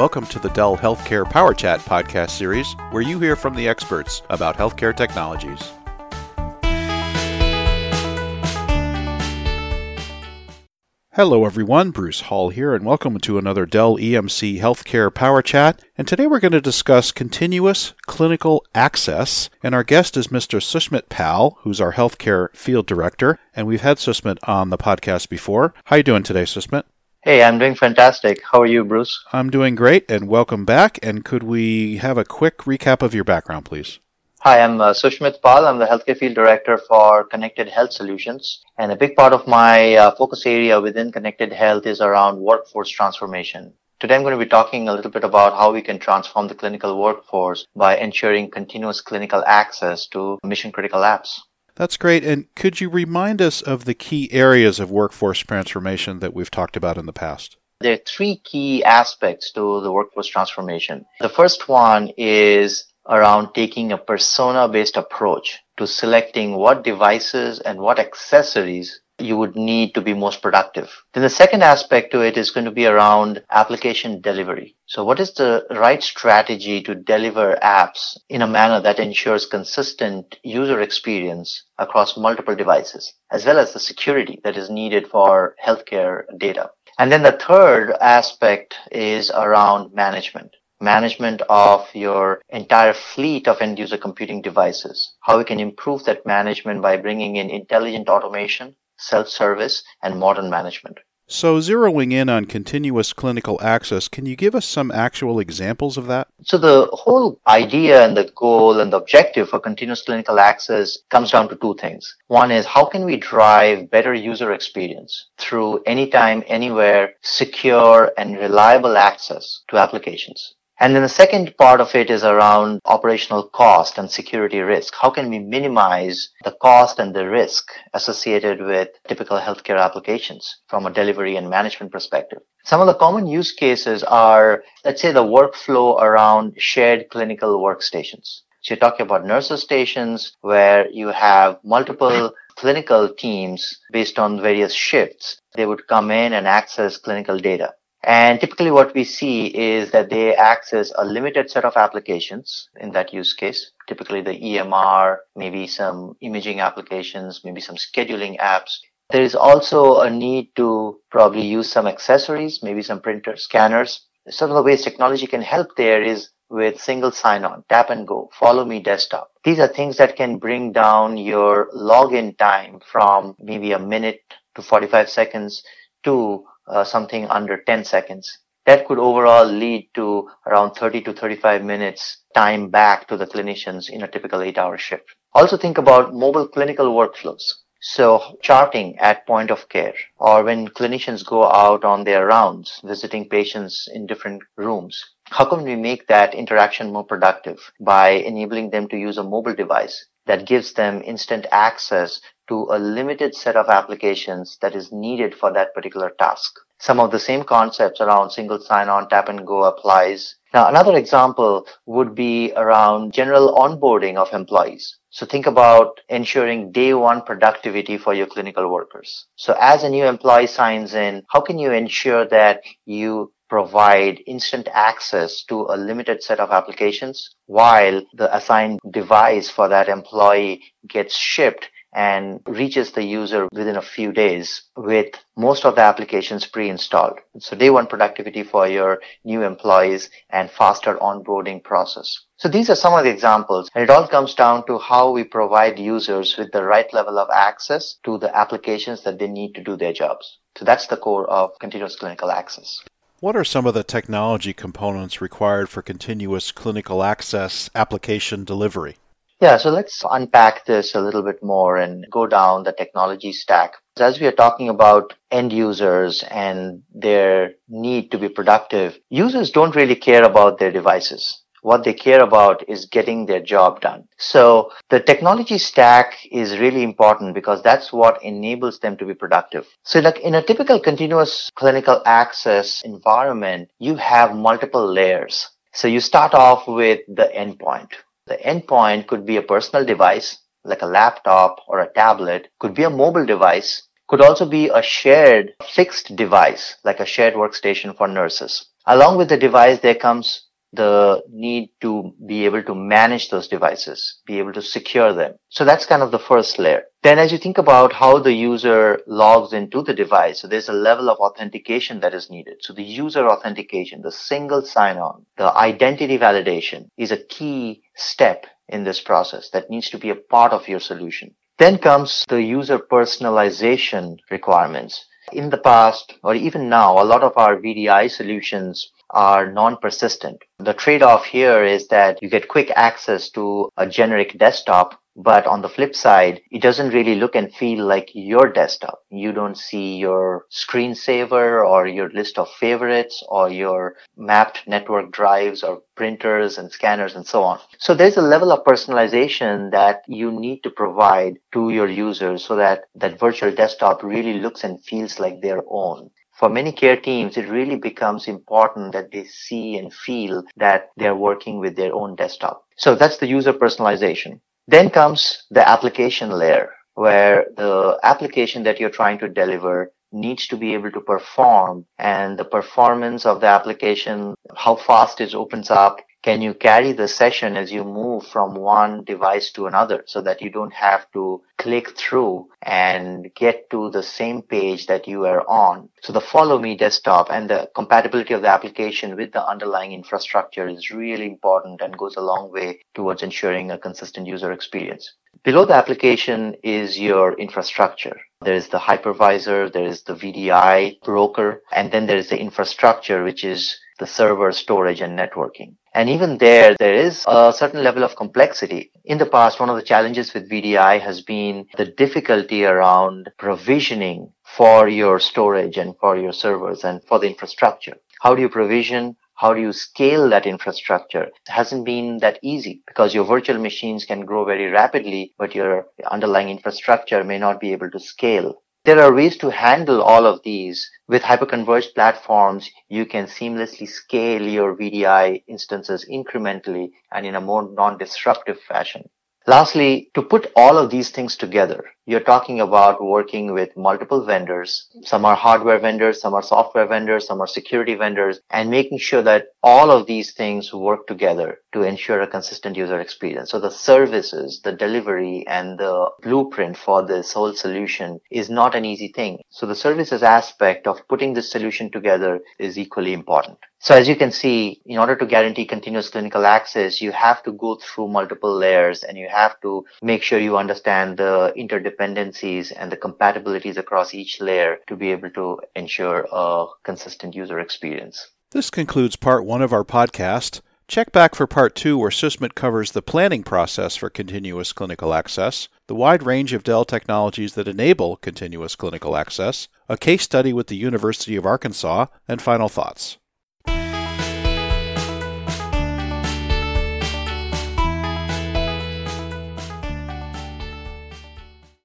Welcome to the Dell Healthcare Power Chat podcast series, where you hear from the experts about healthcare technologies. Hello, everyone. Bruce Hall here, and welcome to another Dell EMC Healthcare Power Chat. And today we're going to discuss continuous clinical access. And our guest is Mr. Sushmit Pal, who's our healthcare field director. And we've had Sushmit on the podcast before. How are you doing today, Sushmit? Hey, I'm doing fantastic. How are you, Bruce? I'm doing great, and welcome back. And could we have a quick recap of your background, please? Hi, I'm uh, Sushmit Pal. I'm the Healthcare Field Director for Connected Health Solutions. And a big part of my uh, focus area within Connected Health is around workforce transformation. Today I'm going to be talking a little bit about how we can transform the clinical workforce by ensuring continuous clinical access to mission critical apps. That's great. And could you remind us of the key areas of workforce transformation that we've talked about in the past? There are three key aspects to the workforce transformation. The first one is around taking a persona based approach to selecting what devices and what accessories you would need to be most productive. Then the second aspect to it is going to be around application delivery. So what is the right strategy to deliver apps in a manner that ensures consistent user experience across multiple devices, as well as the security that is needed for healthcare data? And then the third aspect is around management management of your entire fleet of end user computing devices, how we can improve that management by bringing in intelligent automation, self-service, and modern management. So, zeroing in on continuous clinical access, can you give us some actual examples of that? So, the whole idea and the goal and the objective for continuous clinical access comes down to two things. One is how can we drive better user experience through anytime, anywhere, secure, and reliable access to applications? And then the second part of it is around operational cost and security risk. How can we minimize the cost and the risk associated with typical healthcare applications from a delivery and management perspective? Some of the common use cases are, let's say, the workflow around shared clinical workstations. So you're talking about nurses stations where you have multiple clinical teams based on various shifts. They would come in and access clinical data. And typically what we see is that they access a limited set of applications in that use case, typically the EMR, maybe some imaging applications, maybe some scheduling apps. There is also a need to probably use some accessories, maybe some printer scanners. Some of the ways technology can help there is with single sign-on, tap and go, follow me desktop. These are things that can bring down your login time from maybe a minute to 45 seconds to uh, something under 10 seconds. That could overall lead to around 30 to 35 minutes time back to the clinicians in a typical eight hour shift. Also think about mobile clinical workflows. So charting at point of care or when clinicians go out on their rounds visiting patients in different rooms. How can we make that interaction more productive by enabling them to use a mobile device that gives them instant access to a limited set of applications that is needed for that particular task. Some of the same concepts around single sign-on, tap and go applies. Now, another example would be around general onboarding of employees. So think about ensuring day one productivity for your clinical workers. So as a new employee signs in, how can you ensure that you provide instant access to a limited set of applications while the assigned device for that employee gets shipped and reaches the user within a few days with most of the applications pre-installed. So day one productivity for your new employees and faster onboarding process. So these are some of the examples and it all comes down to how we provide users with the right level of access to the applications that they need to do their jobs. So that's the core of continuous clinical access. What are some of the technology components required for continuous clinical access application delivery? Yeah, so let's unpack this a little bit more and go down the technology stack. As we are talking about end users and their need to be productive, users don't really care about their devices. What they care about is getting their job done. So the technology stack is really important because that's what enables them to be productive. So like in a typical continuous clinical access environment, you have multiple layers. So you start off with the endpoint the endpoint could be a personal device, like a laptop or a tablet, could be a mobile device, could also be a shared fixed device, like a shared workstation for nurses. Along with the device, there comes the need to be able to manage those devices, be able to secure them. So that's kind of the first layer. Then as you think about how the user logs into the device, so there's a level of authentication that is needed. So the user authentication, the single sign-on, the identity validation is a key step in this process that needs to be a part of your solution. Then comes the user personalization requirements. In the past, or even now, a lot of our VDI solutions are non-persistent. The trade-off here is that you get quick access to a generic desktop but on the flip side, it doesn't really look and feel like your desktop. You don't see your screensaver or your list of favorites or your mapped network drives or printers and scanners and so on. So there's a level of personalization that you need to provide to your users so that that virtual desktop really looks and feels like their own for many care teams, it really becomes important that they see and feel that they're working with their own desktop. So that's the user personalization. Then comes the application layer where the application that you're trying to deliver needs to be able to perform and the performance of the application, how fast it opens up, can you carry the session as you move from one device to another so that you don't have to click through and get to the same page that you are on? So the follow me desktop and the compatibility of the application with the underlying infrastructure is really important and goes a long way towards ensuring a consistent user experience. Below the application is your infrastructure. There is the hypervisor, there is the VDI broker, and then there is the infrastructure, which is the server storage and networking. And even there, there is a certain level of complexity. In the past, one of the challenges with VDI has been the difficulty around provisioning for your storage and for your servers and for the infrastructure. How do you provision? How do you scale that infrastructure? It hasn't been that easy because your virtual machines can grow very rapidly, but your underlying infrastructure may not be able to scale. There are ways to handle all of these. With hyperconverged platforms, you can seamlessly scale your VDI instances incrementally and in a more non-disruptive fashion. Lastly, to put all of these things together, you're talking about working with multiple vendors. Some are hardware vendors, some are software vendors, some are security vendors, and making sure that all of these things work together to ensure a consistent user experience. So the services, the delivery, and the blueprint for this whole solution is not an easy thing. So the services aspect of putting this solution together is equally important. So as you can see, in order to guarantee continuous clinical access, you have to go through multiple layers and you have to make sure you understand the interdependencies and the compatibilities across each layer to be able to ensure a consistent user experience. This concludes part one of our podcast. Check back for part two, where Sushmit covers the planning process for continuous clinical access, the wide range of Dell technologies that enable continuous clinical access, a case study with the University of Arkansas, and final thoughts.